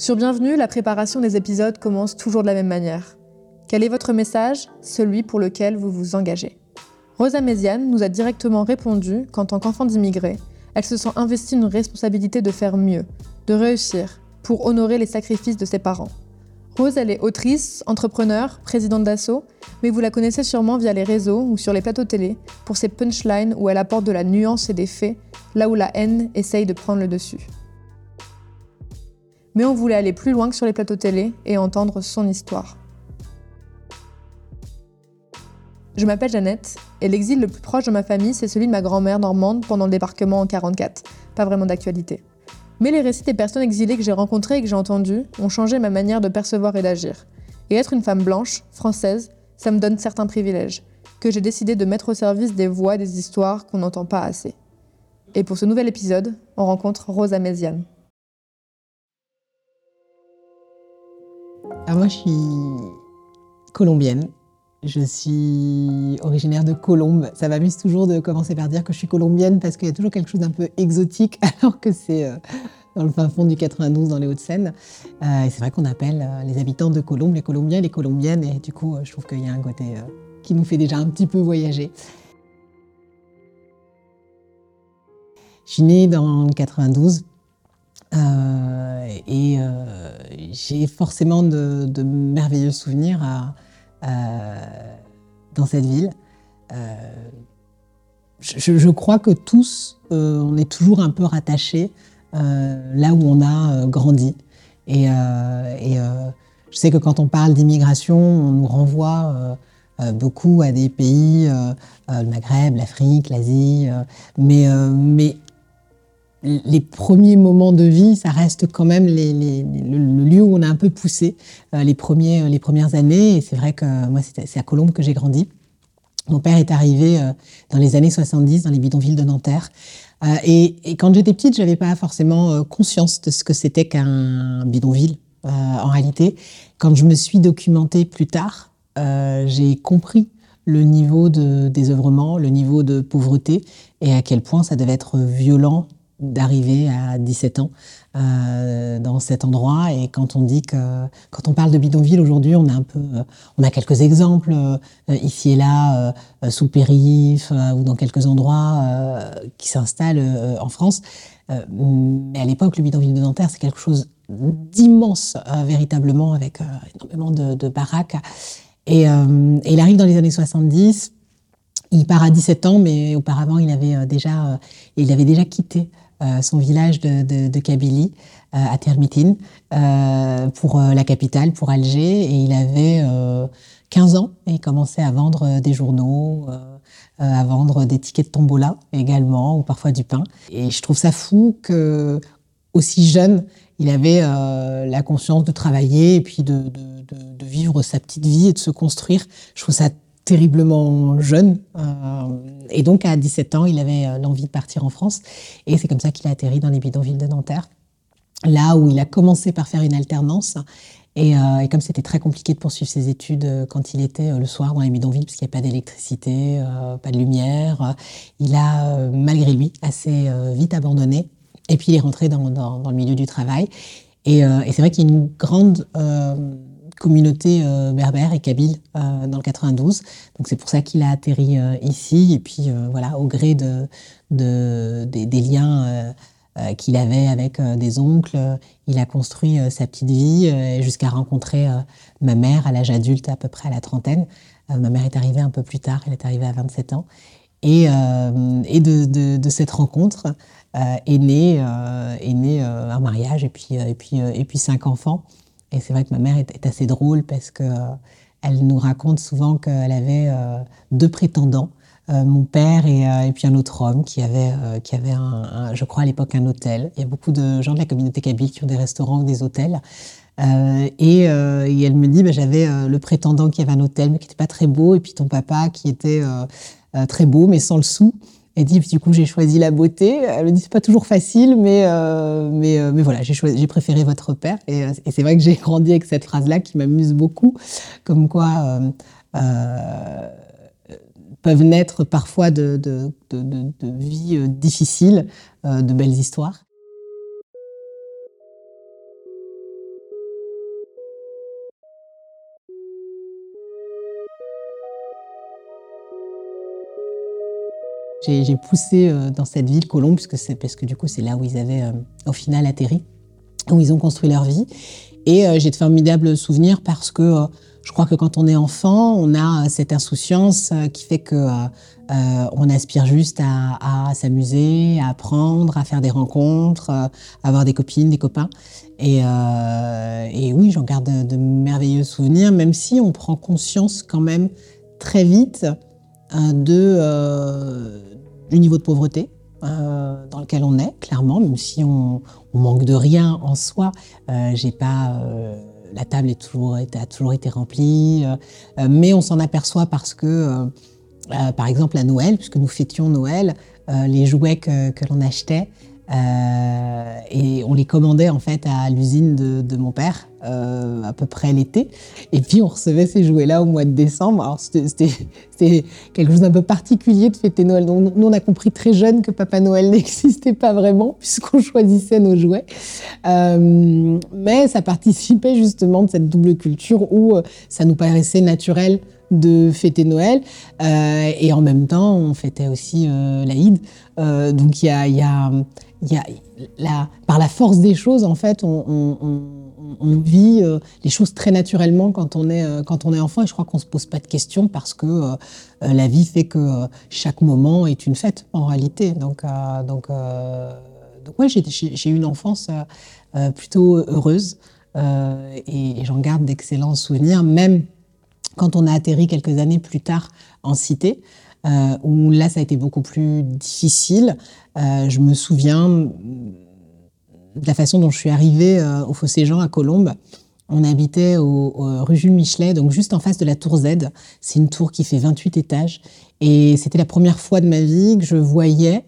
Sur Bienvenue, la préparation des épisodes commence toujours de la même manière. Quel est votre message? Celui pour lequel vous vous engagez. Rosa Méziane nous a directement répondu qu'en tant qu'enfant d'immigrés, elle se sent investie une responsabilité de faire mieux, de réussir, pour honorer les sacrifices de ses parents. Rose, elle est autrice, entrepreneur, présidente d'assaut, mais vous la connaissez sûrement via les réseaux ou sur les plateaux télé pour ses punchlines où elle apporte de la nuance et des faits, là où la haine essaye de prendre le dessus mais on voulait aller plus loin que sur les plateaux télé et entendre son histoire. Je m'appelle Jeannette, et l'exil le plus proche de ma famille, c'est celui de ma grand-mère normande pendant le débarquement en 44. Pas vraiment d'actualité. Mais les récits des personnes exilées que j'ai rencontrées et que j'ai entendues ont changé ma manière de percevoir et d'agir. Et être une femme blanche, française, ça me donne certains privilèges, que j'ai décidé de mettre au service des voix et des histoires qu'on n'entend pas assez. Et pour ce nouvel épisode, on rencontre Rosa Méziane. Ah, moi, je suis colombienne. Je suis originaire de Colombes. Ça m'amuse toujours de commencer par dire que je suis colombienne parce qu'il y a toujours quelque chose d'un peu exotique alors que c'est euh, dans le fin fond du 92 dans les Hauts-de-Seine. Euh, et c'est vrai qu'on appelle euh, les habitants de Colombes les Colombiens, les Colombiennes. Et du coup, je trouve qu'il y a un côté qui nous fait déjà un petit peu voyager. Je suis née dans le 92 euh, et euh, j'ai forcément de, merveilleux souvenirs dans cette ville. Euh, je, crois que tous, on est toujours un peu rattachés là où on a grandi. Et, je sais que quand on parle d'immigration, on nous renvoie beaucoup à des pays, le Maghreb, l'Afrique, l'Asie, mais, mais les premiers moments de vie, ça reste quand même le, lieu où on a un peu poussé euh, euh, les premières années. Et c'est vrai que moi, c'est à Colombes que j'ai grandi. Mon père est arrivé euh, dans les années 70 dans les bidonvilles de Nanterre. et, quand j'étais petite, je n'avais pas forcément conscience de ce que c'était qu'un bidonville en réalité. Quand je me suis documentée plus tard, j'ai compris le niveau de désœuvrement, le niveau de pauvreté et à quel point ça devait être violent d'arriver à 17 ans euh, dans cet endroit. Et quand on dit que, quand on parle de bidonville aujourd'hui, on a un peu, on a quelques exemples euh, ici et là, euh, sous périph ou dans quelques endroits qui s'installent en France. mais à l'époque, le bidonville de Nanterre, c'est quelque chose d'immense, véritablement, avec énormément de, de baraques. Et, il arrive dans les années 70. Il part à 17 ans, mais auparavant, il avait déjà, il avait déjà quitté euh, son village de, de, Kabylie, euh, à Termitine, euh, pour la capitale, pour Alger. Et il avait 15 ans et il commençait à vendre des journaux, à vendre des tickets de tombola également, ou parfois du pain. Et je trouve ça fou que, aussi jeune, il avait la conscience de travailler et puis de, de, de, vivre sa petite vie et de se construire. Je trouve ça terriblement jeune. Euh, et donc, à 17 ans, il avait euh, l'envie de partir en France. Et c'est comme ça qu'il a atterri dans les bidonvilles de Nanterre, là où il a commencé par faire une alternance. Et, euh, comme c'était très compliqué de poursuivre ses études quand il était le soir dans les bidonvilles, parce qu'il n'y a pas d'électricité, pas de lumière, il a, malgré lui, assez vite abandonné. Et puis, il est rentré dans, le milieu du travail. Et c'est vrai qu'il y a une grande communauté euh, berbère et kabyle euh, dans le 92. Donc c'est pour ça qu'il a atterri euh, ici. Et puis voilà, au gré de, de des, liens qu'il avait avec des oncles, il a construit sa petite vie jusqu'à rencontrer ma mère à l'âge adulte, à peu près à la trentaine. ma mère est arrivée un peu plus tard, elle est arrivée à 27 ans. Et, et de, de, de, cette rencontre est né, est né un mariage et puis, et, puis, et puis cinq enfants. Et c'est vrai que ma mère est, assez drôle parce que euh, elle nous raconte souvent qu'elle avait euh, deux prétendants, euh, mon père et, puis un autre homme qui avait, qui avait un, je crois à l'époque un hôtel. Il y a beaucoup de gens de la communauté kabyle qui ont des restaurants ou des hôtels. Et, elle me dit, bah, j'avais le prétendant qui avait un hôtel mais qui n'était pas très beau, et puis ton papa qui était très beau mais sans le sou. Elle dit, du coup, j'ai choisi la beauté. Elle me dit, c'est pas toujours facile, mais, euh, mais, euh, mais voilà, j'ai préféré votre père. Et, euh, et c'est vrai que j'ai grandi avec cette phrase-là qui m'amuse beaucoup, comme quoi peuvent naître parfois de, de, de, de vies difficiles, de belles histoires. J'ai poussé dans cette ville, Colombes, puisque c'est parce que du coup c'est là où ils avaient au final atterri, où ils ont construit leur vie. Et j'ai de formidables souvenirs parce que je crois que quand on est enfant, on a cette insouciance qui fait que on aspire juste à, s'amuser, à apprendre, à faire des rencontres, à avoir des copines, des copains. Et, oui, j'en garde de, merveilleux souvenirs, même si on prend conscience quand même très vite euh, de, euh, du niveau de pauvreté euh, dans lequel on est, clairement, même si on, manque de rien en soi. j'ai pas la table est toujours, a toujours été remplie, mais on s'en aperçoit parce que, par exemple, à Noël, puisque nous fêtions Noël, les jouets que l'on achetait euh, et on les commandait en fait à l'usine de, mon père, euh, à peu près l'été. Et puis on recevait ces jouets-là au mois de décembre. Alors c'était quelque chose d'un peu particulier de fêter Noël. Donc nous on a compris très jeune que Papa Noël n'existait pas vraiment puisqu'on choisissait nos jouets. Euh, mais ça participait justement de cette double culture où ça nous paraissait naturel de fêter Noël et en même temps on fêtait aussi l'Aïd. donc il y a, y a la, par la force des choses, en fait, on, vit euh, les choses très naturellement quand on est, euh, quand on est enfant. Et je crois qu'on ne se pose pas de questions parce que euh, la vie fait que chaque moment est une fête, en réalité. Donc, donc, donc ouais, j'ai eu une enfance plutôt heureuse et, et j'en garde d'excellents souvenirs, même quand on a atterri quelques années plus tard en cité. Euh, où là, ça a été beaucoup plus difficile. Euh, je me souviens de la façon dont je suis arrivée euh, au Fossé Jean à Colombes. On habitait au, rue Jules Michelet, donc juste en face de la tour Z. C'est une tour qui fait 28 étages. Et c'était la première fois de ma vie que je voyais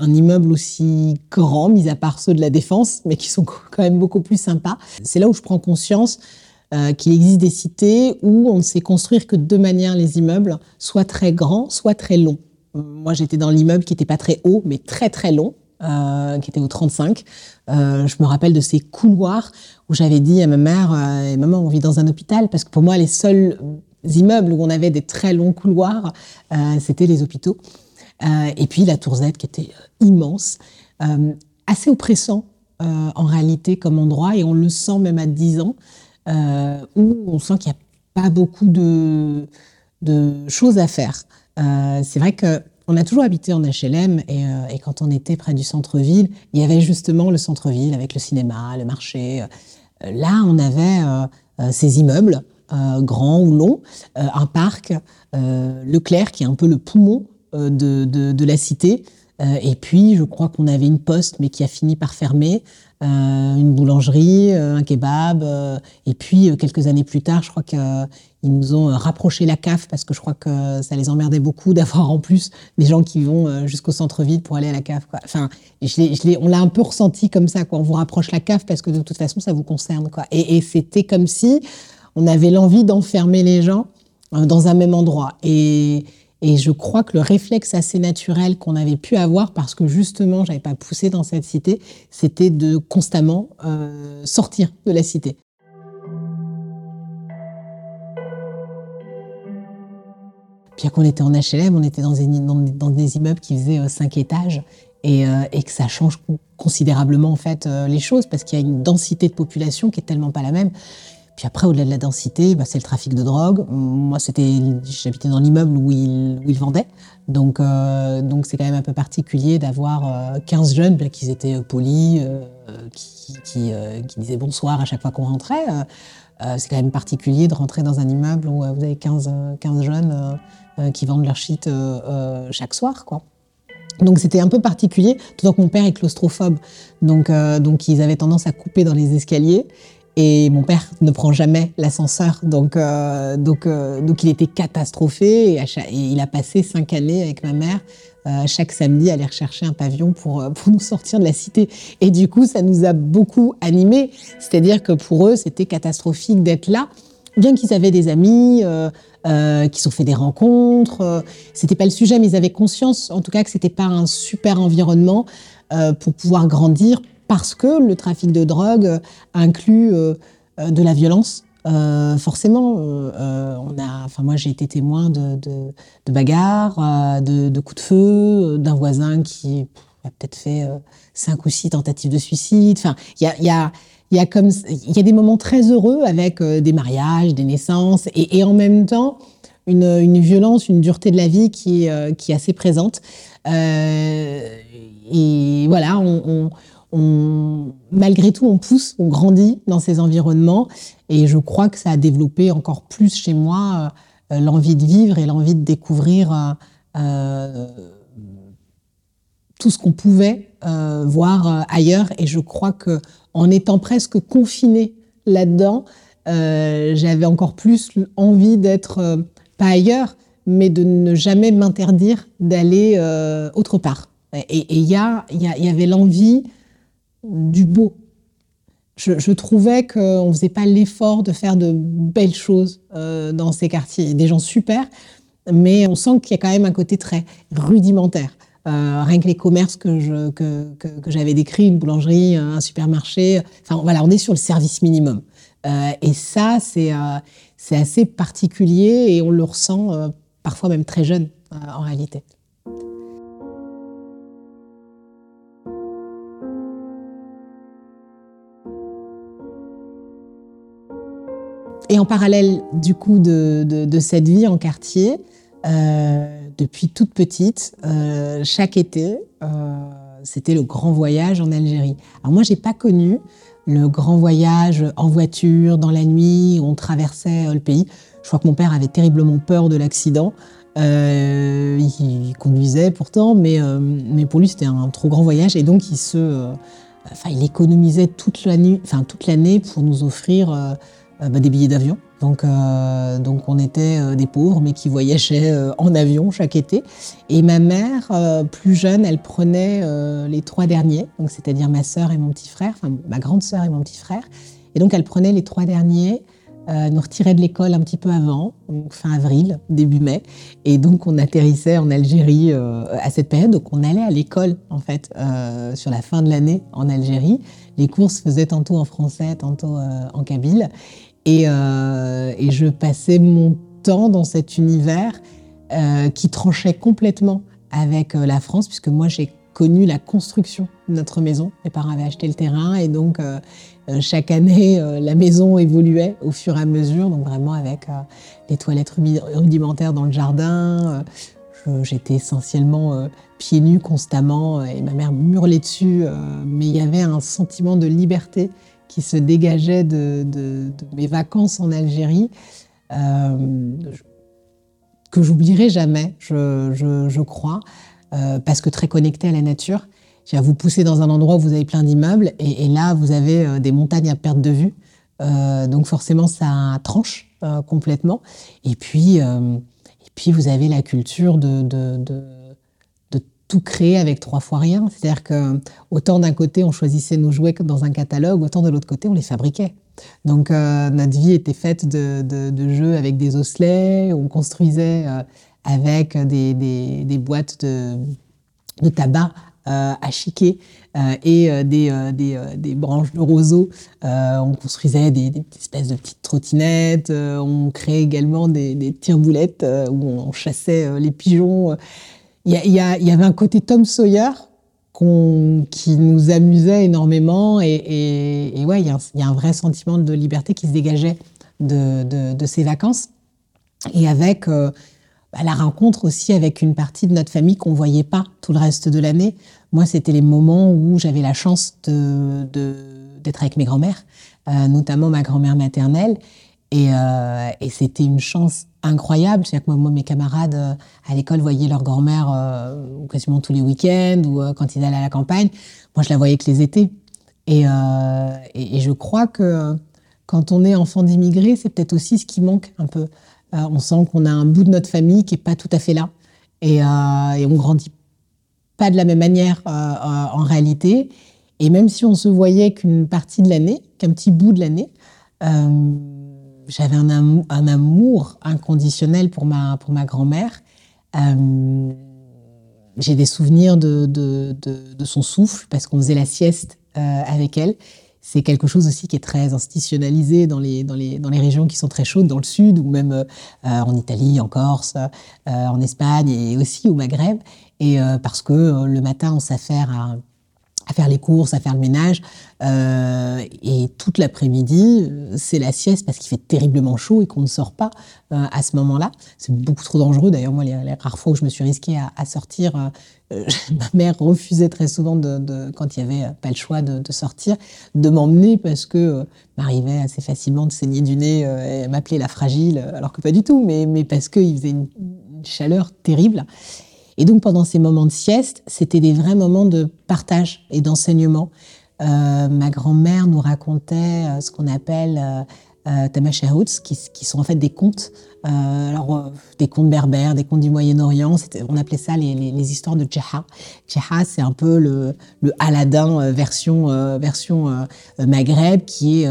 un immeuble aussi grand, mis à part ceux de la Défense, mais qui sont quand même beaucoup plus sympas. C'est là où je prends conscience euh, qu'il existe des cités où on ne sait construire que de deux manières les immeubles, soit très grands, soit très longs. Moi, j'étais dans l'immeuble qui n'était pas très haut, mais très très long, euh, qui était au 35. Euh, je me rappelle de ces couloirs où j'avais dit à ma mère, maman, on vit dans un hôpital, parce que pour moi, les seuls immeubles où on avait des très longs couloirs, c'était les hôpitaux. et puis la tour Z qui était immense, assez oppressant en réalité comme endroit, et on le sent même à 10 ans. Euh, où on sent qu'il n'y a pas beaucoup de, choses à faire. Euh, c'est vrai qu'on a toujours habité en HLM euh, et, quand on était près du centre-ville, il y avait justement le centre-ville avec le cinéma, le marché. là, on avait ces immeubles, grands ou longs, un parc, Leclerc qui est un peu le poumon de, la cité. et puis, je crois qu'on avait une poste, mais qui a fini par fermer. Euh, une boulangerie, euh, un kebab. Euh, et puis, quelques années plus tard, je crois qu'ils nous ont rapproché la CAF parce que je crois que ça les emmerdait beaucoup d'avoir en plus des gens qui vont jusqu'au centre-ville pour aller à la CAF. Quoi. Enfin, je on l'a un peu ressenti comme ça. Quoi. On vous rapproche la CAF parce que de toute façon, ça vous concerne. Quoi. Et, et c'était comme si on avait l'envie d'enfermer les gens dans un même endroit. Et, et je crois que le réflexe assez naturel qu'on avait pu avoir, parce que justement, j'avais pas poussé dans cette cité, c'était de constamment euh, sortir de la cité. Puis qu'on était en HLM, on était dans des, immeubles qui faisaient 5 euh, étages et, euh, et, que ça change considérablement en fait les choses parce qu'il y a une densité de population qui est tellement pas la même. Puis après, au-delà de la densité, bah, c'est le trafic de drogue. Moi, c'était, j'habitais dans l'immeuble où ils, où vendaient. Donc, euh, donc c'est quand même un peu particulier d'avoir 15 euh, jeunes, bien qu'ils étaient euh, polis, qui, qui, disaient bonsoir à chaque fois qu'on rentrait. c'est quand même particulier de rentrer dans un immeuble où vous avez 15, 15 jeunes qui vendent leur shit chaque soir, quoi. Donc c'était un peu particulier, d'autant que mon père est claustrophobe. Donc, donc ils avaient tendance à couper dans les escaliers. Et mon père ne prend jamais l'ascenseur, donc, euh, donc, euh, donc il était catastrophé. Et, il a passé cinq années avec ma mère euh, chaque samedi à aller rechercher un pavillon pour, pour nous sortir de la cité. Et du coup, ça nous a beaucoup animés. C'est-à-dire que pour eux, c'était catastrophique d'être là, bien qu'ils avaient des amis. Euh, qui ont fait des rencontres. C'était pas le sujet, mais ils avaient conscience, en tout cas, que c'était pas un super environnement pour pouvoir grandir, parce que le trafic de drogue inclut euh, euh, de la violence forcément, moi j'ai été témoin de, bagarres, de, coups de feu, d'un voisin qui a peut-être fait cinq ou six tentatives de suicide. Enfin, il y a, des moments très heureux avec des mariages, des naissances, et, en même temps une, violence, une dureté de la vie qui, est assez présente. et voilà, on, malgré tout, on pousse, on grandit dans ces environnements. Et je crois que ça a développé encore plus chez moi euh, l'envie de vivre et l'envie de découvrir euh, euh, tout ce qu'on pouvait voir ailleurs. Et je crois que en étant presque confiné là-dedans, j'avais encore plus envie d'être pas ailleurs, mais de ne jamais m'interdire d'aller autre part. Et il y, avait l'envie du beau. Je, trouvais qu'on ne faisait pas l'effort de faire de belles choses euh, dans ces quartiers. Des gens super, mais on sent qu'il y a quand même un côté très rudimentaire. Euh, rien que les commerces que, je, que, j'avais décrits, une boulangerie, un supermarché, enfin on est sur le service minimum. Euh, et ça, c'est, c'est assez particulier et on le ressent parfois même très jeune en réalité. Et en parallèle du coup de, cette vie en quartier, euh, depuis toute petite, euh, chaque été, euh, c'était le grand voyage en Algérie. Alors moi, j'ai pas connu le grand voyage en voiture, dans la nuit, où on traversait le pays. Je crois que mon père avait terriblement peur de l'accident. il, conduisait pourtant, mais, pour lui, c'était un trop grand voyage. Et donc, il économisait toute l'année pour nous offrir bah, des billets d'avion. Donc, euh, donc on était euh, des pauvres, mais qui voyageaient en avion chaque été. Et ma mère, plus jeune, elle prenait les trois derniers, donc c'est-à-dire ma sœur et mon petit frère, enfin ma grande sœur et mon petit frère. Et donc elle prenait les trois derniers, nous retirait de l'école un petit peu avant, fin avril, début mai. Et donc on atterrissait en Algérie à cette période. Donc on allait à l'école en fait sur la fin de l'année en Algérie. Les cours faisaient tantôt en français, tantôt en kabyle. Euh, et, je passais mon temps dans cet univers euh, qui tranchait complètement avec euh, la France, puisque moi j'ai connu la construction de notre maison. Mes parents avaient acheté le terrain et donc chaque année la maison évoluait au fur et à mesure, donc vraiment avec les toilettes rudimentaires dans le jardin. J'étais essentiellement pieds nus constamment et ma mère hurlait dessus, mais il y avait un sentiment de liberté qui se dégageait de, mes vacances en Algérie, euh, que j'oublierai jamais, je, crois, euh, parce que très connecté à la nature. Vous poussez dans un endroit où vous avez plein d'immeubles et, là, vous avez euh, des montagnes à perte de vue. donc forcément, ça tranche complètement. Et puis, et puis, vous avez la culture de tout créer avec trois fois rien. C'est-à-dire que autant d'un côté on choisissait nos jouets dans un catalogue, autant de l'autre côté on les fabriquait. Donc euh, notre vie était faite de, jeux avec des osselets, on construisait euh, avec des, boîtes de, tabac euh, à chiquer et des, des, branches de roseau. on construisait des, espèces de petites trottinettes. on créait également des, tire-boulettes où on chassait les pigeons il y, avait un côté Tom Sawyer qui nous amusait énormément. Et, ouais, il y, a un vrai sentiment de liberté qui se dégageait de, ces vacances. Et avec euh, bah, la rencontre aussi avec une partie de notre famille qu'on ne voyait pas tout le reste de l'année. Moi, c'était les moments où j'avais la chance d'être avec mes grands-mères, euh, notamment ma grand-mère maternelle. Euh, et, c'était une chance incroyable. C'est-à-dire que moi, mes camarades euh, à l'école voyaient leur grand-mère euh, quasiment tous les week-ends ou quand ils allaient à la campagne. Moi, je la voyais que les étés. Et, je crois que quand on est enfant d'immigrés, c'est peut-être aussi ce qui manque un peu. on sent qu'on a un bout de notre famille qui n'est pas tout à fait là. Et, on grandit pas de la même manière en réalité. Et même si on se voyait qu'une partie de l'année, qu'un petit bout de l'année, j'avais un, amour, inconditionnel pour ma, pour ma grand-mère. Euh, j'ai des souvenirs de, de, son souffle parce qu'on faisait la sieste euh, avec elle. c'est quelque chose aussi qui est très institutionnalisé dans les, dans, les, dans les régions qui sont très chaudes, dans le sud, ou même en Italie, en Corse, en Espagne et aussi au Maghreb. Et parce que le matin, on s'affaire à à faire les courses, à faire le ménage. Euh, et toute l'après-midi, euh, c'est la sieste parce qu'il fait terriblement chaud et qu'on ne sort pas euh, à ce moment-là. C'est beaucoup trop dangereux. D'ailleurs, moi, les, rares fois où je me suis risquée à, sortir, ma mère refusait très souvent, de, quand il n'y avait pas le choix de, sortir, de m'emmener parce que m'arrivait assez facilement de saigner du nez et m'appeler la fragile, alors que pas du tout, mais, mais parce qu'il faisait une chaleur terrible. Et donc pendant ces moments de sieste, c'était des vrais moments de partage et d'enseignement. Euh, ma grand-mère nous racontait euh, ce qu'on appelle euh, euh qui, sont en fait des contes, alors des contes berbères, des contes du Moyen-Orient. On appelait ça les, histoires de Djeha. Djeha, c'est un peu le, le Aladdin version version Maghreb qui est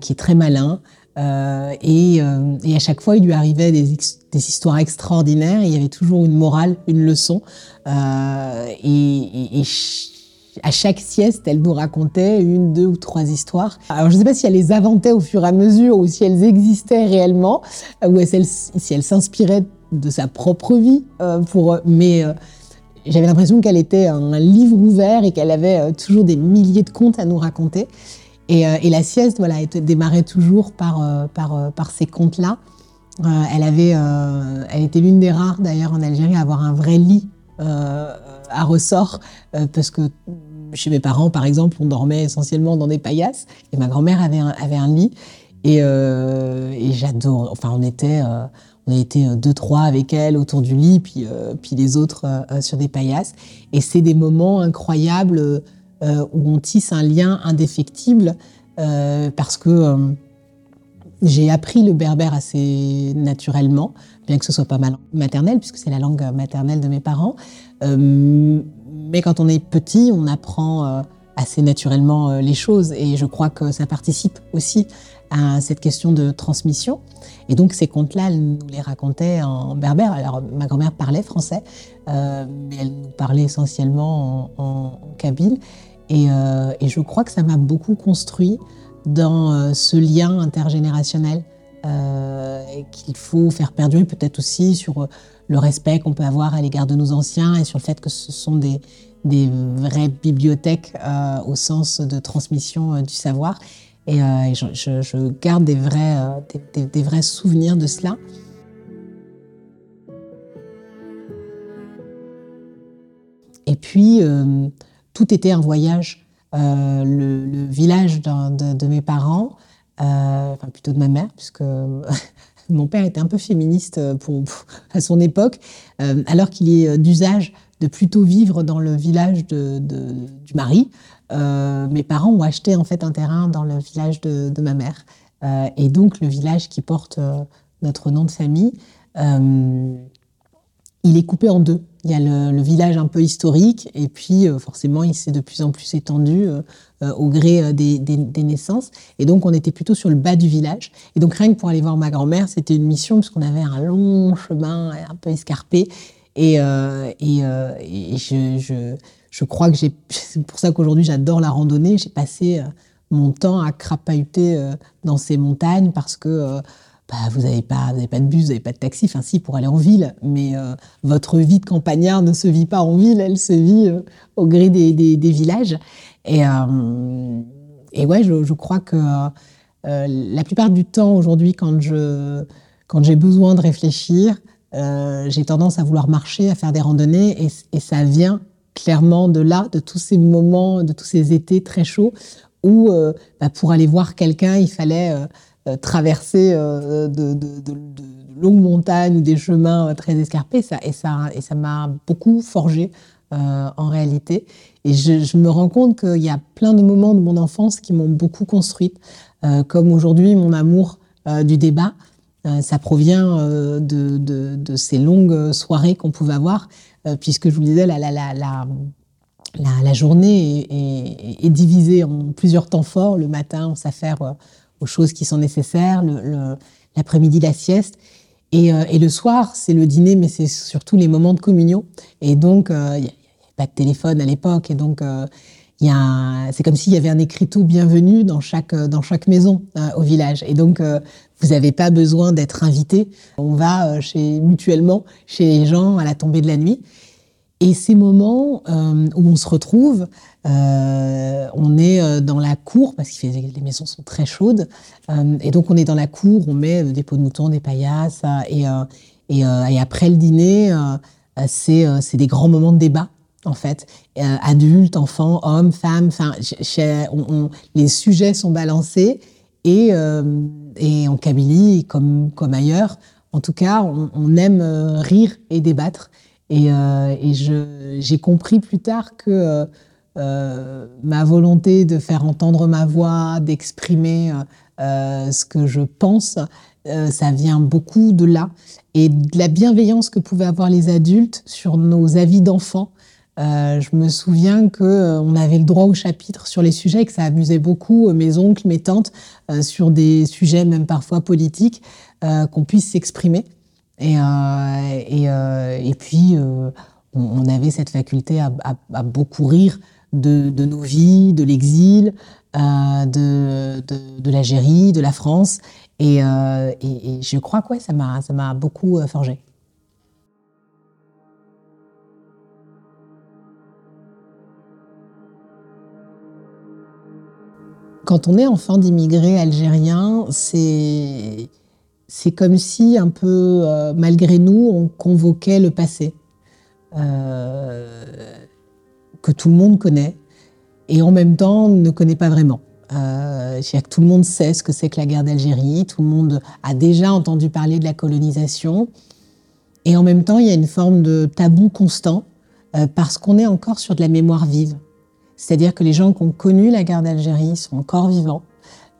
qui est très malin. Euh, et, euh, et, à chaque fois, il lui arrivait des, histoires extraordinaires. il y avait toujours une morale, une leçon. Euh, et, à chaque sieste, elle nous racontait une, deux ou trois histoires. Alors, je ne sais pas si elle les inventait au fur et à mesure ou si elles existaient réellement, ou si elle s'inspirait de sa propre vie. Mais j'avais l'impression qu'elle était un livre ouvert et qu'elle avait toujours des milliers de contes à nous raconter. Euh, et, la sieste, voilà, démarrait toujours par, euh, euh, par ces contes-là. elle, avait, elle était l'une des rares, d'ailleurs, en Algérie, à avoir un vrai lit à ressort, parce que chez mes parents, par exemple, on dormait essentiellement dans des paillasses, et ma grand-mère avait un, avait un lit. Et, et j'adore. Enfin, on était, on était deux, trois avec elle autour du lit, puis, puis les autres sur des paillasses. Et c'est des moments incroyables euh, où on tisse un lien indéfectible euh, parce que euh, j'ai appris le berbère assez naturellement, bien que ce soit pas mal maternel, puisque c'est la langue maternelle de mes parents. mais quand on est petit, on apprend assez naturellement les choses, et je crois que ça participe aussi à cette question de transmission. Et donc ces contes-là, elle nous les racontait en berbère. Alors ma grand-mère parlait français, mais elle nous parlait essentiellement en, en kabyle. Euh, et, je crois que ça m'a beaucoup construit dans euh, ce lien intergénérationnel euh, qu'il faut faire perdurer, peut-être aussi sur le respect qu'on peut avoir à l'égard de nos anciens et sur le fait que ce sont des, vraies bibliothèques au sens de transmission du savoir. Et, je, garde des vrais, des, vrais souvenirs de cela. Et puis, tout était un voyage. Euh, le, village de, mes parents, euh, enfin plutôt de ma mère, puisque mon père était un peu féministe pour, à son époque, euh, alors qu'il est d'usage de plutôt vivre dans le village de, du mari. mes parents ont acheté en fait un terrain dans le village de, ma mère, et donc le village qui porte notre nom de famille il est coupé en deux. Il y a le, village un peu historique et puis euh, forcément il s'est de plus en plus étendu euh, euh, au gré des, naissances. Et donc on était plutôt sur le bas du village. Et donc rien que pour aller voir ma grand-mère, c'était une mission parce qu'on avait un long chemin un peu escarpé. Et, et, je, je, crois que j'ai... C'est pour ça qu'aujourd'hui j'adore la randonnée. J'ai passé mon temps à crapahuter dans ces montagnes parce que bah, vous n'avez pas, pas de bus, vous n'avez pas de taxi, enfin si, pour aller en ville, mais euh, votre vie de campagnard ne se vit pas en ville, elle se vit euh, au gré des, villages. Et, euh, et ouais, je, crois que la plupart du temps aujourd'hui, quand quand j'ai besoin de réfléchir, j'ai tendance à vouloir marcher, à faire des randonnées, et, ça vient clairement de là, de tous ces moments, de tous ces étés très chauds où bah, pour aller voir quelqu'un, il fallait traverser euh, de, longues montagnes ou des chemins euh, très escarpés. Ça, et ça et ça m'a beaucoup forgé en réalité. Et je, me rends compte qu'il y a plein de moments de mon enfance qui m'ont beaucoup construite, comme aujourd'hui mon amour du débat. ça provient de, ces longues soirées qu'on pouvait avoir, puisque je vous disais, la, la, la, la la, journée est, est, divisée en plusieurs temps forts. Le matin, on s'affaire aux choses qui sont nécessaires, l'après-midi la sieste. Et, euh, et le soir, c'est le dîner, mais c'est surtout les moments de communion. Et donc, euh, il n'y avait pas de téléphone à l'époque, et donc euh, c'est comme s'il y avait un écriteau bienvenu dans chaque, dans chaque maison au village. Et donc, vous n'avez pas besoin d'être invité. On va chez, mutuellement chez les gens à la tombée de la nuit. Et ces moments où on se retrouve, euh, on est euh, dans la cour, parce que les maisons sont très chaudes, euh, et donc on est dans la cour, on met des pots de mouton, des paillasses, et, après le dîner, c'est des grands moments de débat en fait. adultes, enfants, hommes, femmes, enfin, les sujets sont balancés et, en Kabylie, comme ailleurs, en tout cas, on, aime rire et débattre. Et, et j'ai compris plus tard que euh, ma volonté de faire entendre ma voix, d'exprimer euh, euh, ce que je pense, ça vient beaucoup de là. Et de la bienveillance que pouvaient avoir les adultes sur nos avis d'enfants. je me souviens que on avait le droit au chapitre sur les sujets et que ça amusait beaucoup mes oncles, mes tantes, sur des sujets même parfois politiques, qu'on puisse s'exprimer. Et, et, et, puis, on, avait cette faculté à, à beaucoup rire de, nos vies, de l'exil, euh, de, de, l'Algérie, de la France. Euh, et, je crois que ça m'a beaucoup euh, forgé. Quand on est enfant d'immigrés algériens, c'est c'est comme si un peu malgré nous on convoquait le passé que tout le monde connaît et en même temps ne connaît pas vraiment. Euh, tout le monde sait ce que c'est que la guerre d'Algérie, tout le monde a déjà entendu parler de la colonisation, et en même temps il y a une forme de tabou constant euh, parce qu'on est encore sur de la mémoire vive. C'est-à-dire que les gens qui ont connu la guerre d'Algérie sont encore vivants,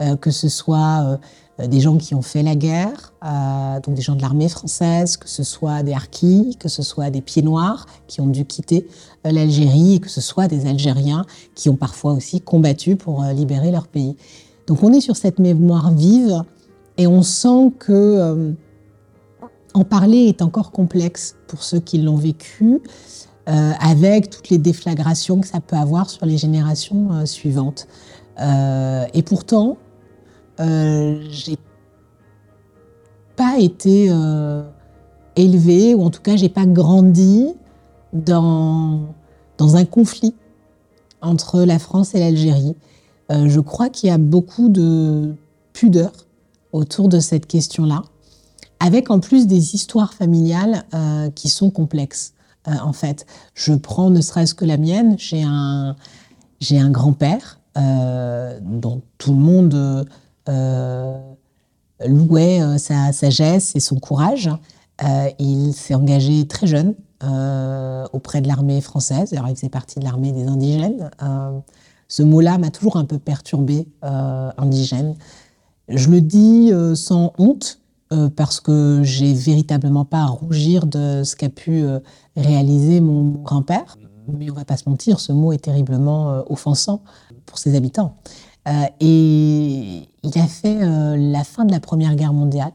euh, que ce soit euh, euh, des gens qui ont fait la guerre, euh, donc des gens de l'armée française, que ce soit des harkis, que ce soit des pieds noirs qui ont dû quitter euh, l'Algérie, et que ce soit des Algériens qui ont parfois aussi combattu pour libérer leur pays. Donc on est sur cette mémoire vive et on sent que en parler est encore complexe pour ceux qui l'ont vécu, avec toutes les déflagrations que ça peut avoir sur les générations suivantes. et pourtant, euh, j'ai pas été euh, élevée, ou en tout cas, j'ai pas grandi dans, dans un conflit entre la France et l'Algérie. Euh, je crois qu'il y a beaucoup de pudeur autour de cette question-là, avec en plus des histoires familiales qui sont complexes. en fait, je prends ne serait-ce que la mienne. J'ai un, j'ai un grand-père dont tout le monde euh, louait euh, sa sagesse et son courage. Euh, il s'est engagé très jeune auprès de l'armée française. Alors, il faisait partie de l'armée des indigènes. ce mot-là m'a toujours un peu perturbé, indigène. Je le dis sans honte, parce que j'ai véritablement pas à rougir de ce qu'a pu réaliser mon grand-père. Mais on va pas se mentir, ce mot est terriblement offensant pour ses habitants. Euh, et il a fait euh, la fin de la Première Guerre mondiale,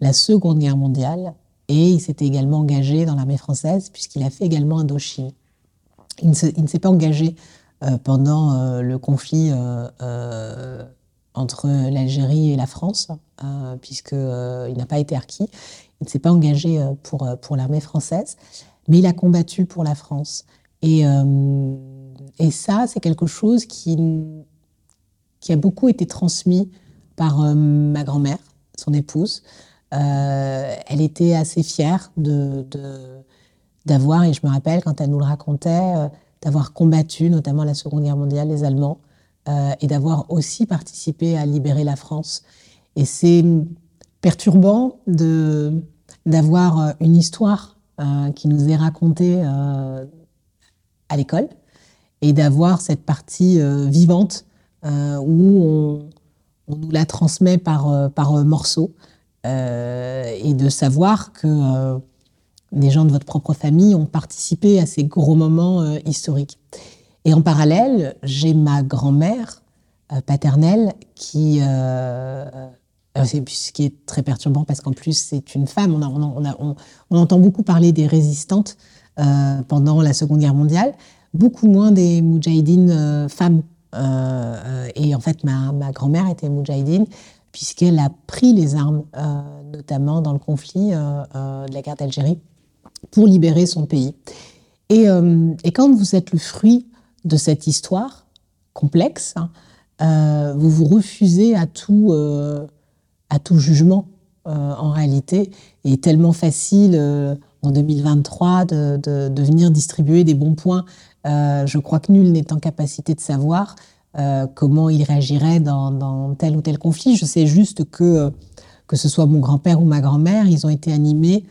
la Seconde Guerre mondiale, et il s'était également engagé dans l'armée française, puisqu'il a fait également Indochine. Il ne s'est pas engagé euh, pendant le conflit entre l'Algérie et la France, puisqu'il n'a pas été harki. Il ne s'est pas engagé pour, pour l'armée française, mais il a combattu pour la France. Et, et ça, c'est quelque chose qui qui a beaucoup été transmis par euh, ma grand-mère, son épouse. Euh, elle était assez fière d'avoir, et je me rappelle quand elle nous le racontait, euh, d'avoir combattu notamment la Seconde Guerre mondiale, les Allemands, et d'avoir aussi participé à libérer la France. Et c'est perturbant de, d'avoir une histoire qui nous est racontée à l'école et d'avoir cette partie vivante où on, nous la transmet par, euh, par euh, morceaux, et de savoir que des gens de votre propre famille ont participé à ces gros moments historiques. Et en parallèle, j'ai ma grand-mère paternelle qui, ce qui est très perturbant parce qu'en plus c'est une femme. On, entend beaucoup parler des résistantes pendant la Seconde Guerre mondiale. beaucoup moins des moudjahidines femmes. Et en fait, ma, grand-mère était moudjahidine puisqu'elle a pris les armes, notamment dans le conflit de la guerre d'Algérie, pour libérer son pays. Et, quand vous êtes le fruit de cette histoire complexe, hein, vous vous refusez à tout, jugement euh, en réalité, est tellement facile euh, en 2023 de, de, venir distribuer des bons points. Euh, je crois que nul n'est en capacité de savoir comment il réagirait dans, tel ou tel conflit. Je sais juste que, que ce soit mon grand-père ou ma grand-mère, ils ont été animés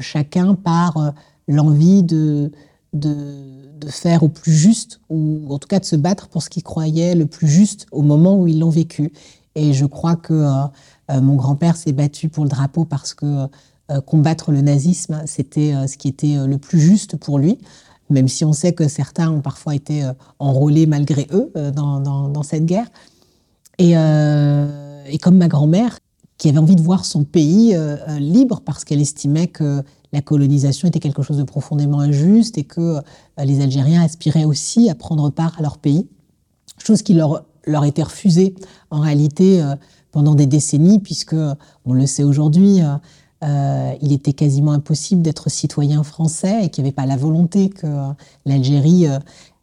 chacun par l'envie de, de, faire au plus juste, ou en tout cas de se battre pour ce qu'ils croyaient le plus juste au moment où ils l'ont vécu. Et je crois que euh, mon grand-père s'est battu pour le drapeau parce que euh, combattre le nazisme, c'était euh, ce qui était le plus juste pour lui, même si on sait que certains ont parfois été enrôlés malgré eux dans, cette guerre. Et, comme ma grand-mère, qui avait envie de voir son pays libre parce qu'elle estimait que la colonisation était quelque chose de profondément injuste et que les Algériens aspiraient aussi à prendre part à leur pays, chose qui leur, leur était refusée en réalité pendant des décennies, puisque, on le sait aujourd'hui, euh, euh, il était quasiment impossible d'être citoyen français et qu'il n'y avait pas la volonté que l'Algérie, euh,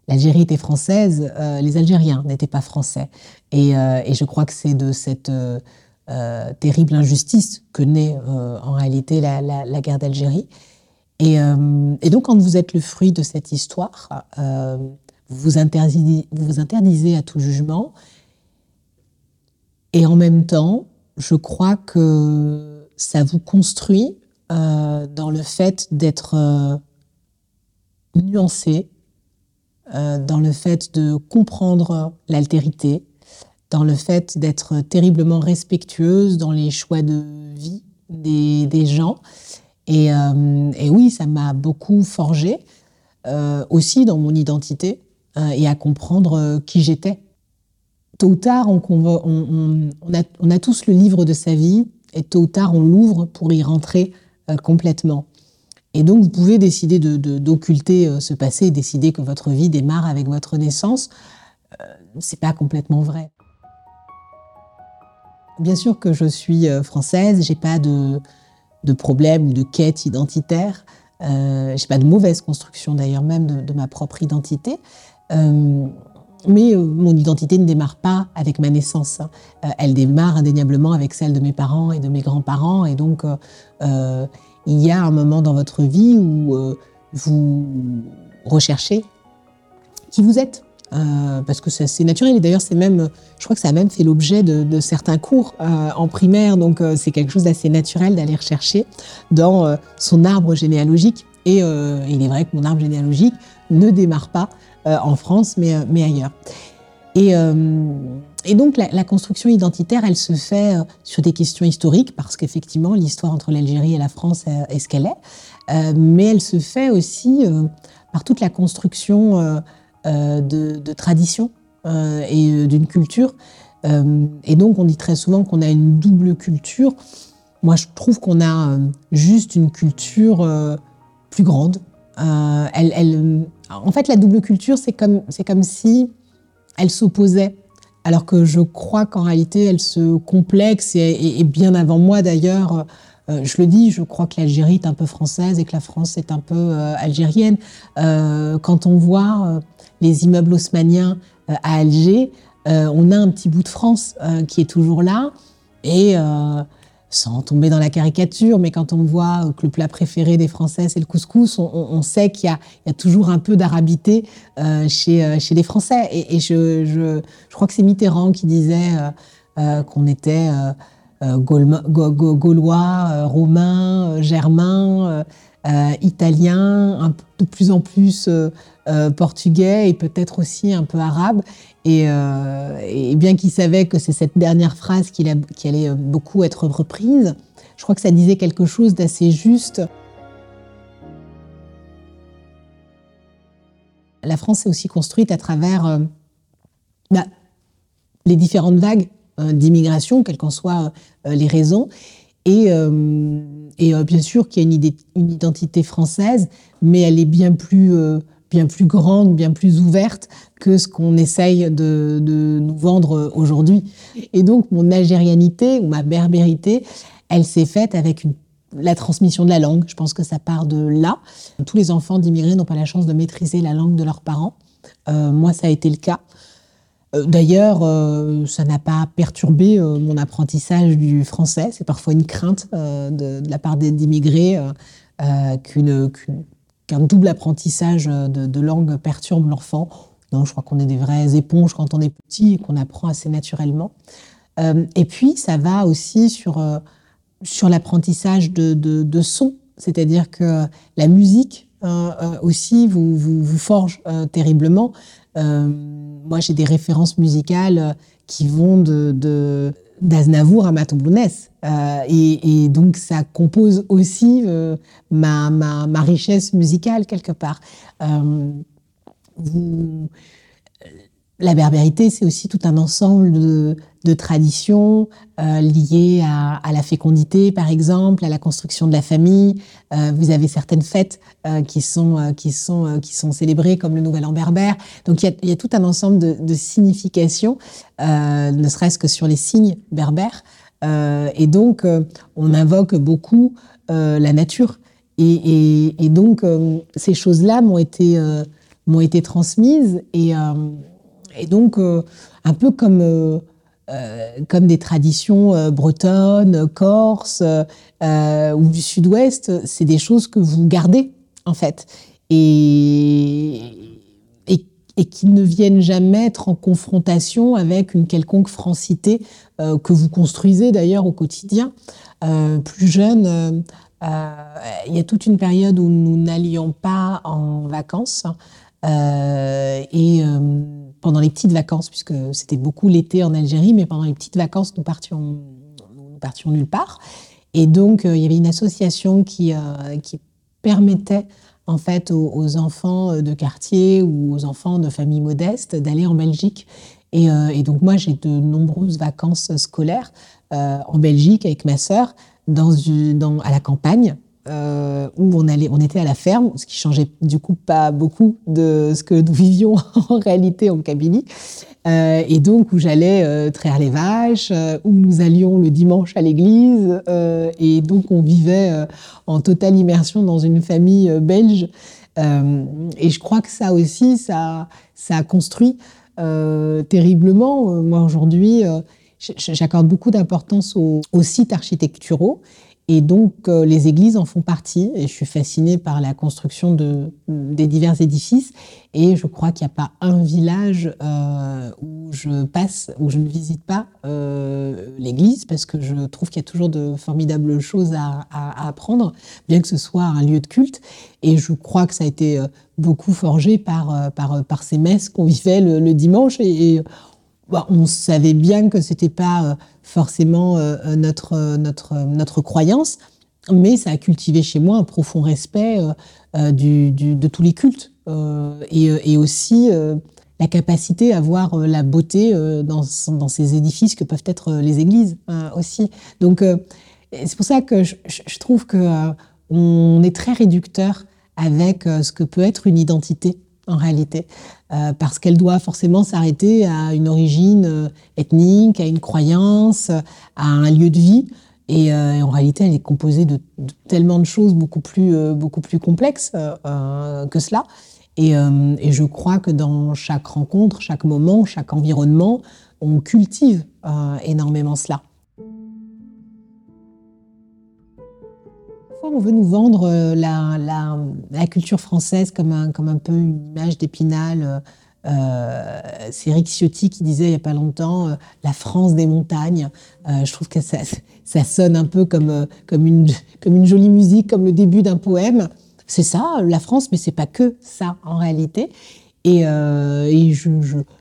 l'Algérie était française, les Algériens n'étaient pas français. Et, je crois que c'est de cette terrible injustice que naît en réalité la, guerre d'Algérie. Et, donc, quand vous êtes le fruit de cette histoire, vous vous interdisez à tout jugement et en même temps, je crois que ça vous construit euh, dans le fait d'être euh, nuancé, euh, dans le fait de comprendre l'altérité, dans le fait d'être terriblement respectueuse dans les choix de vie des, gens. Et, et, oui, ça m'a beaucoup forgé aussi dans mon identité et à comprendre qui j'étais tôt ou tard, on, a, tous le livre de sa vie, et tôt ou tard, on l'ouvre pour y rentrer euh, complètement. Et donc, vous pouvez décider d'occulter de, euh, ce passé, décider que votre vie démarre avec votre naissance. Ce euh, c'est pas complètement vrai. Bien sûr que je suis française, j'ai pas de, de problème ou de quête identitaire. Euh, j'ai pas de mauvaise construction d'ailleurs même de, ma propre identité. Mais euh, mon identité ne démarre pas avec ma naissance. Hein. Euh, elle démarre indéniablement avec celle de mes parents et de mes grands-parents. Et donc, euh, il y a un moment dans votre vie où vous recherchez qui vous êtes. parce que c'est naturel. Et d'ailleurs, c'est même, je crois que ça a même fait l'objet de, certains cours en primaire. Donc, c'est quelque chose d'assez naturel d'aller rechercher dans son arbre généalogique. Et il est vrai que mon arbre généalogique ne démarre pas en France, mais, euh, ailleurs. Et, euh, donc la, construction identitaire, elle se fait sur des questions historiques, parce qu'effectivement, l'histoire entre l'Algérie et la France est ce qu'elle est, mais elle se fait aussi par toute la construction de, traditions et d'une culture. et donc on dit très souvent qu'on a une double culture. Moi, je trouve qu'on a juste une culture plus grande. elle, en fait, la double culture, c'est comme, comme si elle s'opposait, alors que je crois qu'en réalité, elle se complexe, et, bien avant moi d'ailleurs, euh, je le dis, je crois que l'Algérie est un peu française et que la France est un peu euh, algérienne. Euh, quand on voit les immeubles haussmanniens à Alger, on a un petit bout de France qui est toujours là, et sans tomber dans la caricature, mais quand on voit que le plat préféré des Français, c'est le couscous, on, sait qu'il y, a toujours un peu d'arabité euh, chez, euh, chez les Français. Et, je, je, crois que c'est Mitterrand qui disait euh, qu'on était gaulois, romains, germains, italiens, de plus en plus portugais et peut-être aussi un peu arabe. Euh, et, bien qu'il savait que c'est cette dernière phrase qui, allait beaucoup être reprise, je crois que ça disait quelque chose d'assez juste. La France s'est aussi construite à travers euh, bah, les différentes vagues euh, d'immigration, quelles qu'en soient les raisons. Et, bien sûr qu'il y a une, une, identité française, mais elle est bien plus bien plus grande, bien plus ouverte que ce qu'on essaye de, nous vendre aujourd'hui. Et donc mon algérianité ou ma berbérité, elle s'est faite avec la transmission de la langue. Je pense que ça part de là. Tous les enfants d'immigrés n'ont pas la chance de maîtriser la langue de leurs parents. Euh, moi, ça a été le cas. Euh, d'ailleurs, euh, ça n'a pas perturbé mon apprentissage du français. C'est parfois une crainte de, la part d'immigrés qu'une qu'un double apprentissage de, langue perturbe l'enfant. Non, je crois qu'on est des vraies éponges quand on est petit et qu'on apprend assez naturellement. Euh, et puis, ça va aussi sur, euh, sur l'apprentissage de, de, son, c'est-à-dire que la musique euh, aussi vous, vous forge terriblement. Moi, j'ai des références musicales qui vont de, d'Aznavour à Matombounès. Euh, et, donc ça compose aussi euh, ma, ma, ma, richesse musicale quelque part. Euh, vous, la berbérité, c'est aussi tout un ensemble de, de traditions euh, liées à, à, la fécondité, par exemple, à la construction de la famille. Euh, vous avez certaines fêtes euh, qui sont euh, qui sont euh, qui sont célébrées, comme le Nouvel An berbère. Donc il y a, y a tout un ensemble de, de significations, ne serait-ce que sur les signes berbères. et donc on invoque beaucoup la nature. Et, et, et donc ces choses-là m'ont été m'ont été transmises et et donc, euh, un peu comme, euh, euh, comme des traditions bretonnes, corses ou du sud-ouest, c'est des choses que vous gardez, en fait. Et, et, qui ne viennent jamais être en confrontation avec une quelconque francité que vous construisez d'ailleurs au quotidien. plus jeune, il y a toute une période où nous n'allions pas en vacances. et pendant les petites vacances, puisque c'était beaucoup l'été en Algérie, mais pendant les petites vacances, nous partions, nous partions nulle part. Et donc, euh, il y avait une association qui, euh, permettait en fait aux, enfants de quartier ou aux enfants de familles modestes d'aller en Belgique. Et, euh, donc moi, j'ai de nombreuses vacances scolaires en Belgique avec ma sœur à la campagne, euh, où on, allait, on était à la ferme, ce qui changeait du coup pas beaucoup de ce que nous vivions en réalité en Kabylie. Euh, et donc où j'allais euh, traire les vaches, où nous allions le dimanche à l'église, et donc on vivait en totale immersion dans une famille belge. et je crois que ça aussi, ça, ça a construit terriblement. Moi aujourd'hui, j'accorde beaucoup d'importance aux, sites architecturaux et donc, euh, les églises en font partie. Et je suis fascinée par la construction de, des divers édifices. Et je crois qu'il n'y a pas un village euh, où je passe, où je ne visite pas euh, l'église, parce que je trouve qu'il y a toujours de formidables choses à, apprendre, bien que ce soit un lieu de culte. Et je crois que ça a été beaucoup forgé par, par, ces messes qu'on vivait le, dimanche. Et, et on savait bien que c'était pas forcément euh, euh, notre, euh, notre, notre croyance, mais ça a cultivé chez moi un profond respect du, de tous les cultes et, et, aussi la capacité à voir la beauté dans, dans, ces édifices que peuvent être les églises aussi. Donc c'est pour ça que je, je trouve que on est très réducteur avec ce que peut être une identité en réalité, euh, parce qu'elle doit forcément s'arrêter à une origine euh, ethnique, à une croyance, à un lieu de vie. Et, euh, en réalité, elle est composée de, tellement de choses beaucoup plus, beaucoup plus complexes que cela. Et, je crois que dans chaque rencontre, chaque moment, chaque environnement, on cultive énormément cela. On veut nous vendre euh, la, culture française comme un, peu une image d'épinal. Euh, c'est Eric Ciotti qui disait il n'y a pas longtemps euh, la France des montagnes. Euh, je trouve que ça, sonne un peu comme, euh, une, jolie musique, comme le début d'un poème. C'est ça, la France, mais c'est pas que ça en réalité. Et,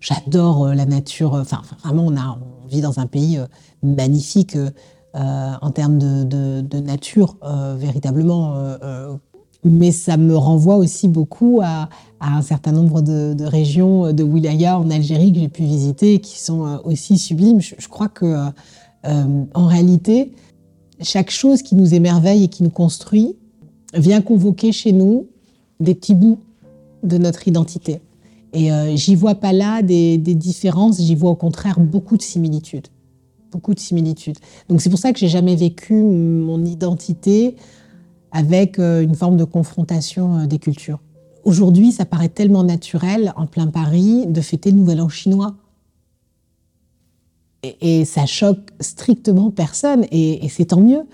j'adore la nature. Enfin, vraiment, on vit dans un pays magnifique. Euh, en termes de, nature, euh, véritablement. Euh, mais ça me renvoie aussi beaucoup à, un certain nombre de, régions de wilaya en Algérie que j'ai pu visiter qui sont aussi sublimes. Je, crois que, en réalité, chaque chose qui nous émerveille et qui nous construit vient convoquer chez nous des petits bouts de notre identité. Et j'y vois pas là des différences, j'y vois au contraire beaucoup de similitudes. Beaucoup de similitudes. Donc c'est pour ça que j'ai jamais vécu mon identité avec une forme de confrontation des cultures. Aujourd'hui, ça paraît tellement naturel en plein Paris de fêter le Nouvel An chinois. Et, ça choque strictement personne, et, c'est tant mieux,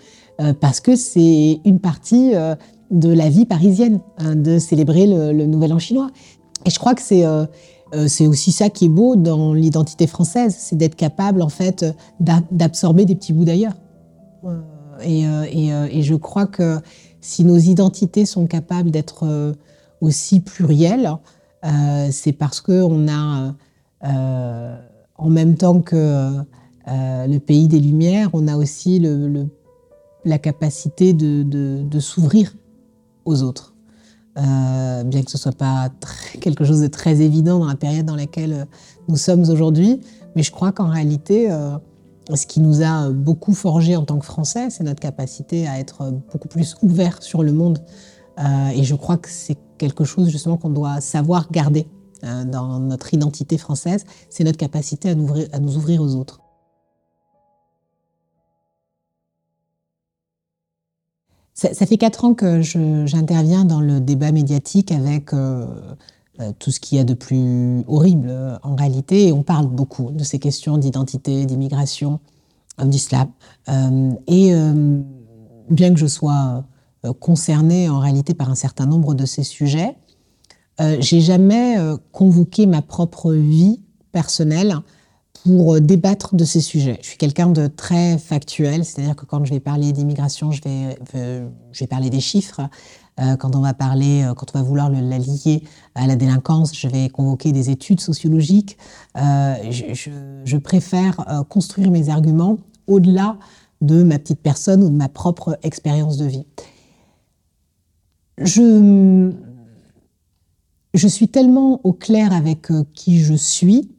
euh, parce que c'est une partie euh, de la vie parisienne hein, de célébrer le, Nouvel An chinois. Et je crois que c'est euh, c'est aussi ça qui est beau dans l'identité française, c'est d'être capable en fait d'absorber des petits bouts d'ailleurs. Et, et, je crois que si nos identités sont capables d'être aussi pluriel, euh, c'est parce qu'on a, euh, en même temps que euh, le pays des Lumières, on a aussi la capacité de, s'ouvrir aux autres. Bien que ce soit pas quelque chose de très évident dans la période dans laquelle nous sommes aujourd'hui, mais je crois qu'en réalité, ce qui nous a beaucoup forgé en tant que Français, c'est notre capacité à être beaucoup plus ouvert sur le monde. et je crois que c'est quelque chose justement qu'on doit savoir garder euh, dans notre identité française, c'est notre capacité à nous ouvrir aux autres. Ça, fait quatre ans que j'interviens dans le débat médiatique avec euh, euh, tout ce qu'il y a de plus horrible en réalité, on parle beaucoup de ces questions d'identité, d'immigration, d'islam. et bien que je sois euh, concernée en réalité par un certain nombre de ces sujets. Euh, j'ai jamais euh, convoqué ma propre vie personnelle pour débattre de ces sujets. Je suis quelqu'un de très factuel, c'est-à-dire que quand je vais parler d'immigration, je vais, je vais parler des chiffres. quand on va parler, quand on va vouloir la lier à la délinquance, je vais convoquer des études sociologiques. je, préfère construire mes arguments au-delà de ma petite personne ou de ma propre expérience de vie je, je suis tellement au clair avec euh, qui je suis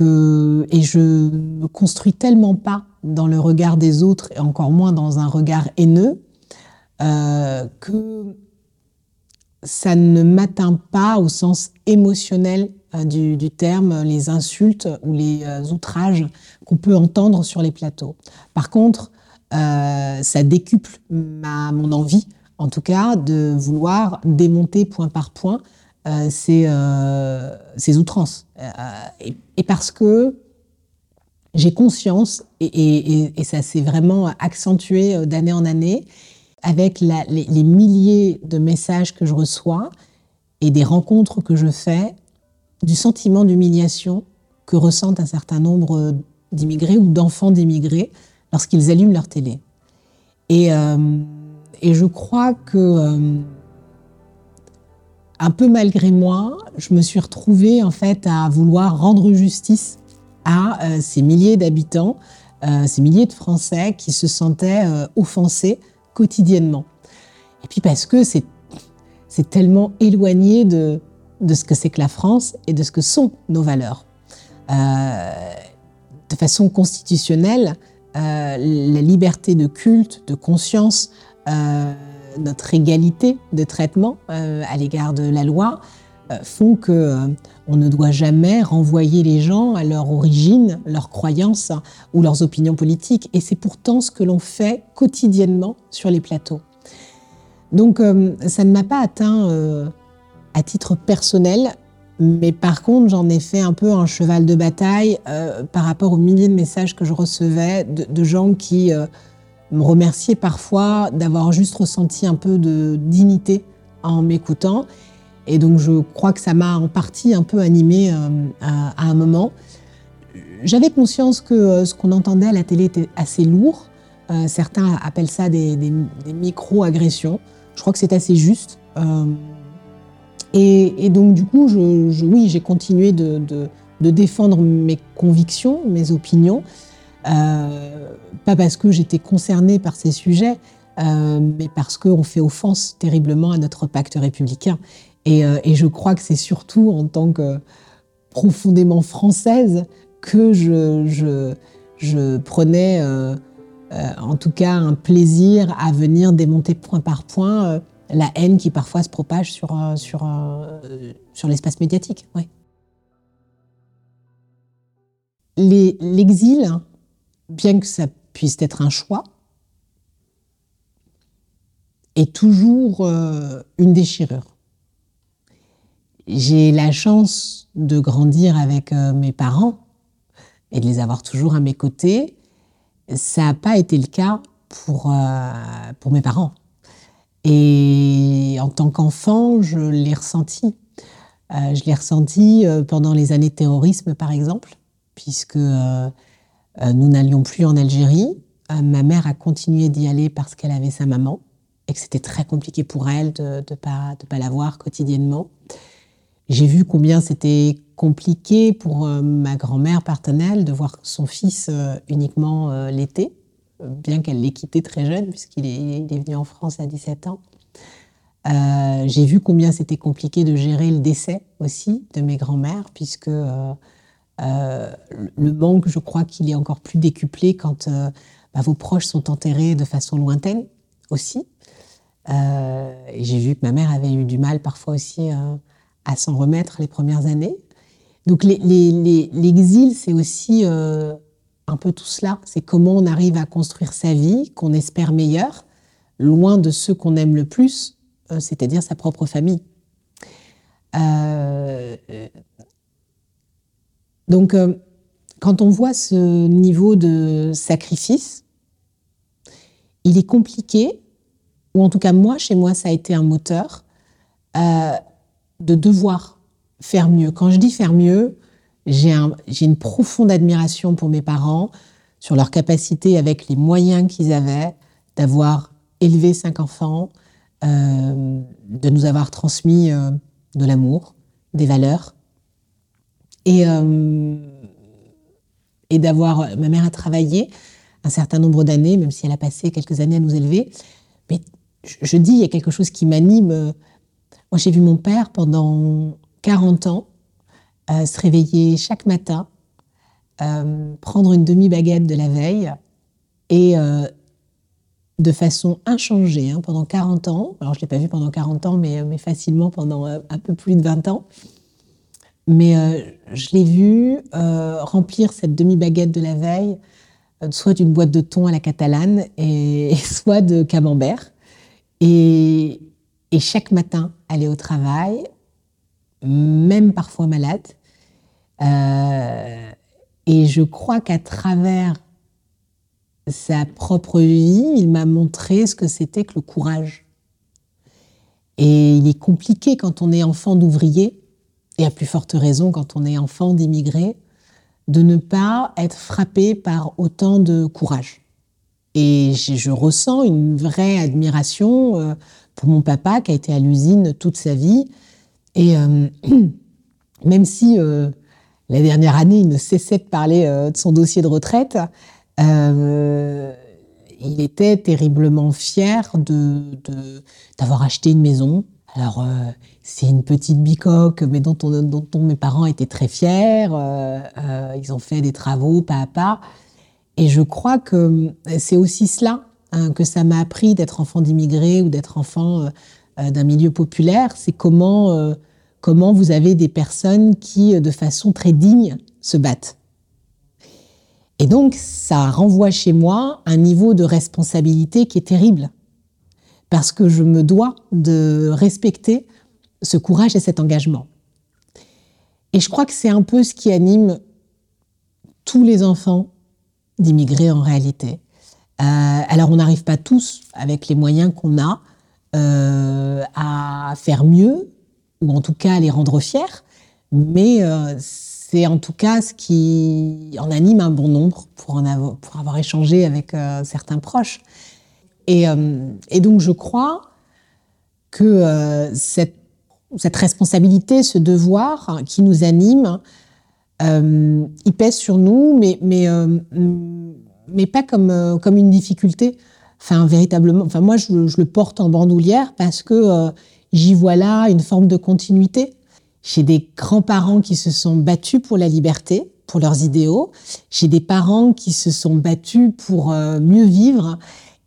et je me construis tellement pas dans le regard des autres et encore moins dans un regard haineux euh, que ça ne m'atteint pas au sens émotionnel euh, du, terme, les insultes ou les outrages qu'on peut entendre sur les plateaux. Par contre, ça décuple mon envie en tout cas, de vouloir démonter point par point euh, ces, euh, outrances. Euh, et, parce que j'ai conscience, et, ça s'est vraiment accentué d'année en année, avec les, milliers de messages que je reçois et des rencontres que je fais, du sentiment d'humiliation que ressentent un certain nombre d'immigrés ou d'enfants d'immigrés lorsqu'ils allument leur télé. Et et je crois que, un peu malgré moi, je me suis retrouvée en fait à vouloir rendre justice à euh, ces milliers d'habitants, euh, ces milliers de Français qui se sentaient offensés quotidiennement. Et puis parce que c'est tellement éloigné de, de ce que c'est que la France et de ce que sont nos valeurs. de façon constitutionnelle, la liberté de culte, de conscience, euh, notre égalité de traitement euh, à l'égard de la loi euh, font que on ne doit jamais renvoyer les gens à leur origine, leurs croyances ou leurs opinions politiques. Et c'est pourtant ce que l'on fait quotidiennement sur les plateaux. Donc ça ne m'a pas atteint à titre personnel, mais par contre j'en ai fait un peu un cheval de bataille par rapport aux milliers de messages que je recevais de, gens qui me remercier parfois d'avoir juste ressenti un peu de dignité en m'écoutant. Et donc je crois que ça m'a en partie un peu animée euh, à, un moment. J'avais conscience que euh, ce qu'on entendait à la télé était assez lourd. Euh, certains appellent ça des, micro-agressions. Je crois que c'est assez juste. Et, donc du coup, je, oui, j'ai continué de, de, défendre mes convictions, mes opinions, pas parce que j'étais concernée par ces sujets, euh, mais parce qu'on fait offense terriblement à notre pacte républicain. Et, euh, je crois que c'est surtout en tant que profondément française que je, je, prenais en tout cas un plaisir à venir démonter point par point la haine qui parfois se propage sur, sur, sur l'espace médiatique. Ouais. L'exil, bien que ça puisse être un choix, est toujours une déchirure. J'ai la chance de grandir avec mes parents et de les avoir toujours à mes côtés. Ça n'a pas été le cas pour, euh, pour mes parents. Et en tant qu'enfant, je l'ai ressenti. Euh, je l'ai ressenti euh, pendant les années de terrorisme, par exemple, puisque nous n'allions plus en Algérie. ma mère a continué d'y aller parce qu'elle avait sa maman et que c'était très compliqué pour elle de ne pas, de pas la voir quotidiennement. J'ai vu combien c'était compliqué pour euh, ma grand-mère paternelle de voir son fils euh, uniquement euh, l'été, bien qu'elle l'ait quitté très jeune, puisqu'il est, venu en France à 17 ans. J'ai vu combien c'était compliqué de gérer le décès aussi de mes grands-mères, puisque le manque, je crois qu'il est encore plus décuplé quand bah, vos proches sont enterrés de façon lointaine aussi. et j'ai vu que ma mère avait eu du mal parfois aussi à s'en remettre les premières années. Donc l'exil, c'est aussi euh, un peu tout cela. C'est comment on arrive à construire sa vie, qu'on espère meilleure, loin de ceux qu'on aime le plus, euh, c'est-à-dire sa propre famille. Euh, donc, quand on voit ce niveau de sacrifice, il est compliqué, ou en tout cas moi, chez moi, ça a été un moteur de devoir faire mieux. Quand je dis faire mieux, j'ai une profonde admiration pour mes parents sur leur capacité, avec les moyens qu'ils avaient, d'avoir élevé cinq enfants, euh, de nous avoir transmis euh, de l'amour, des valeurs. Et, euh, et d'avoir. Ma mère a travaillé un certain nombre d'années, même si elle a passé quelques années à nous élever. Mais je, dis, il y a quelque chose qui m'anime moi, j'ai vu mon père pendant 40 ans euh, se réveiller chaque matin, euh, prendre une demi-baguette de la veille et euh, de façon inchangée hein, pendant 40 ans. Alors, je ne l'ai pas vu pendant 40 ans, mais facilement pendant un peu plus de 20 ans. Mais je l'ai vu remplir cette demi-baguette de la veille, soit d'une boîte de thon à la catalane, et, soit de camembert. Et, et chaque matin, aller au travail, même parfois malade. Euh, et je crois qu'à travers sa propre vie, il m'a montré ce que c'était que le courage. Et il est compliqué quand on est enfant d'ouvrier, et à plus forte raison quand on est enfant d'immigré, de ne pas être frappé par autant de courage. Et je, ressens une vraie admiration euh, pour mon papa qui a été à l'usine toute sa vie. Et euh, même si euh, la dernière année, il ne cessait de parler de son dossier de retraite, il était terriblement fier de, d'avoir acheté une maison. Alors, c'est une petite bicoque, mais dont, mes parents étaient très fiers. ils ont fait des travaux pas à pas. Et je crois que c'est aussi cela Hein, que ça m'a appris d'être enfant d'immigrés ou d'être enfant euh, euh, d'un milieu populaire, c'est comment, euh, comment vous avez des personnes qui, de façon très digne, se battent. Et donc, ça renvoie chez moi un niveau de responsabilité qui est terrible, parce que je me dois de respecter ce courage et cet engagement. Et je crois que c'est un peu ce qui anime tous les enfants d'immigrés en réalité. Euh, alors on n'arrive pas tous, avec les moyens qu'on a, euh, à faire mieux, ou en tout cas à les rendre fiers, mais euh, c'est en tout cas ce qui en anime un bon nombre pour, en pour avoir échangé avec certains proches. Et, et, donc je crois que cette, cette, responsabilité, ce devoir qui nous anime, il pèse sur nous, mais, mais mais pas comme, euh, comme une difficulté. Enfin, véritablement. Enfin, moi, je, le porte en bandoulière parce que euh, j'y vois là une forme de continuité. J'ai des grands-parents qui se sont battus pour la liberté, pour leurs idéaux. J'ai des parents qui se sont battus pour euh, mieux vivre.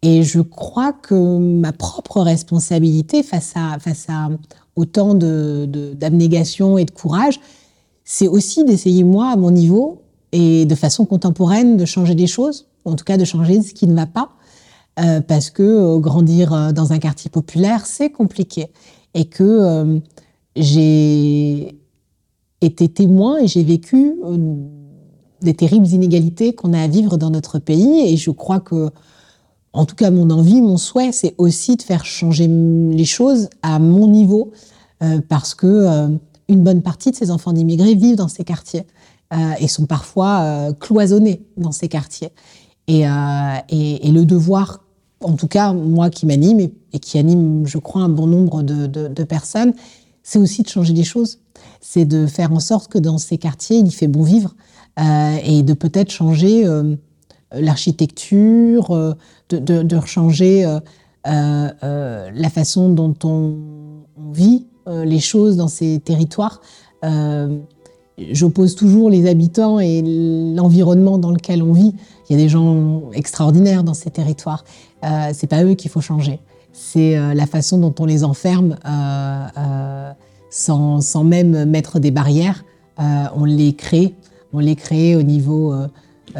Et je crois que ma propre responsabilité face à, face à autant d'abnégation de, et de courage, c'est aussi d'essayer, moi, à mon niveau, et de façon contemporaine, de changer des choses, en tout cas de changer ce qui ne va pas, euh, parce que euh, grandir euh, dans un quartier populaire, c'est compliqué. Et que j'ai été témoin et j'ai vécu des terribles inégalités qu'on a à vivre dans notre pays. Et je crois que, en tout cas, mon envie, mon souhait, c'est aussi de faire changer les choses à mon niveau, parce que une bonne partie de ces enfants d'immigrés vivent dans ces quartiers et sont parfois cloisonnés dans ces quartiers. Et, et, et, le devoir en tout cas moi qui m'anime et, qui anime, je crois, un bon nombre de, personnes, c'est aussi de changer les choses. C'est de faire en sorte que dans ces quartiers, il y fait bon vivre euh, et de peut-être changer euh, l'architecture, euh, de, de, changer la façon dont on, vit les choses dans ces territoires. J'oppose toujours les habitants et l'environnement dans lequel on vit. Il y a des gens extraordinaires dans ces territoires. Euh, c'est pas eux qu'il faut changer. C'est euh, la façon dont on les enferme euh, euh, sans, sans, même mettre des barrières. on les crée. On les crée au niveau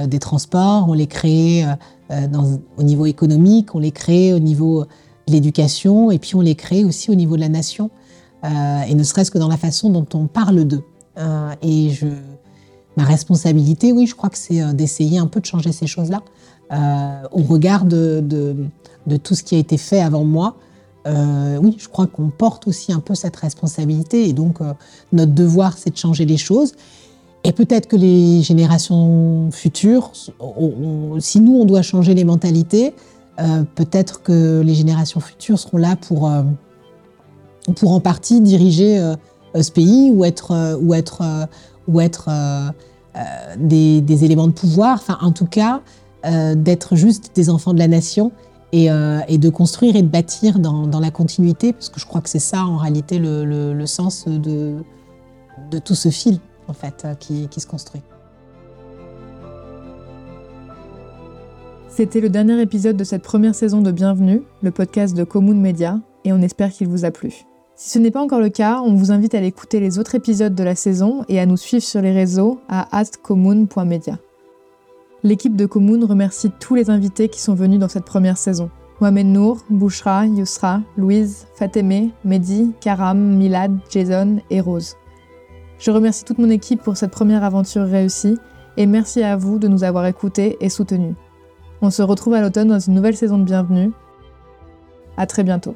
des transports, on les crée dans, au niveau économique, on les crée au niveau de l'éducation et puis on les crée aussi au niveau de la nation. et ne serait-ce que dans la façon dont on parle d'eux. et je, ma responsabilité, oui, je crois que c'est d'essayer un peu de changer ces choses-là. Euh, au regard de, tout ce qui a été fait avant moi, euh, oui, je crois qu'on porte aussi un peu cette responsabilité et donc euh, notre devoir, c'est de changer les choses. Et peut-être que les générations futures, si nous, on doit changer les mentalités, peut-être que les générations futures seront là pour, pour en partie diriger ce pays ou être, ou être, ou être des, éléments de pouvoir. Enfin, en tout cas, euh, d'être juste des enfants de la nation et, euh, de construire et de bâtir dans, la continuité, parce que je crois que c'est ça en réalité le, sens de, de, tout ce fil euh, qui, se construit. C'était le dernier épisode de cette première saison de Bienvenue, le podcast de Commune Media, et on espère qu'il vous a plu. Si ce n'est pas encore le cas, on vous invite à écouter les autres épisodes de la saison et à nous suivre sur les réseaux à astcommune.media. L'équipe de Commune remercie tous les invités qui sont venus dans cette première saison. Mohamed Nour, Bouchra, Yousra, Louise, Fatemeh, Mehdi, Karam, Milad, Jason et Rose. Je remercie toute mon équipe pour cette première aventure réussie et merci à vous de nous avoir écoutés et soutenus. On se retrouve à l'automne dans une nouvelle saison de Bienvenue. À très bientôt.